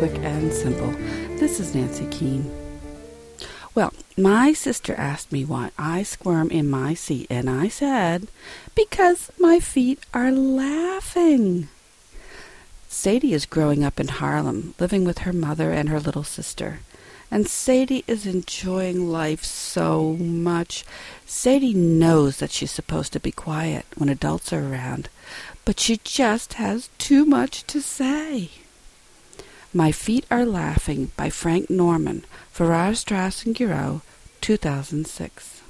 quick and simple. This is Nancy Keane. Well, my sister asked me why I squirm in my seat, and I said, because my feet are laughing. Sadie is growing up in Harlem, living with her mother and her little sister. And Sadie is enjoying life so much. Sadie knows that she's supposed to be quiet when adults are around, but she just has too much to say. My Feet Are Laughing by Frank Norman, Farrar, Straus and Giroux, 2006.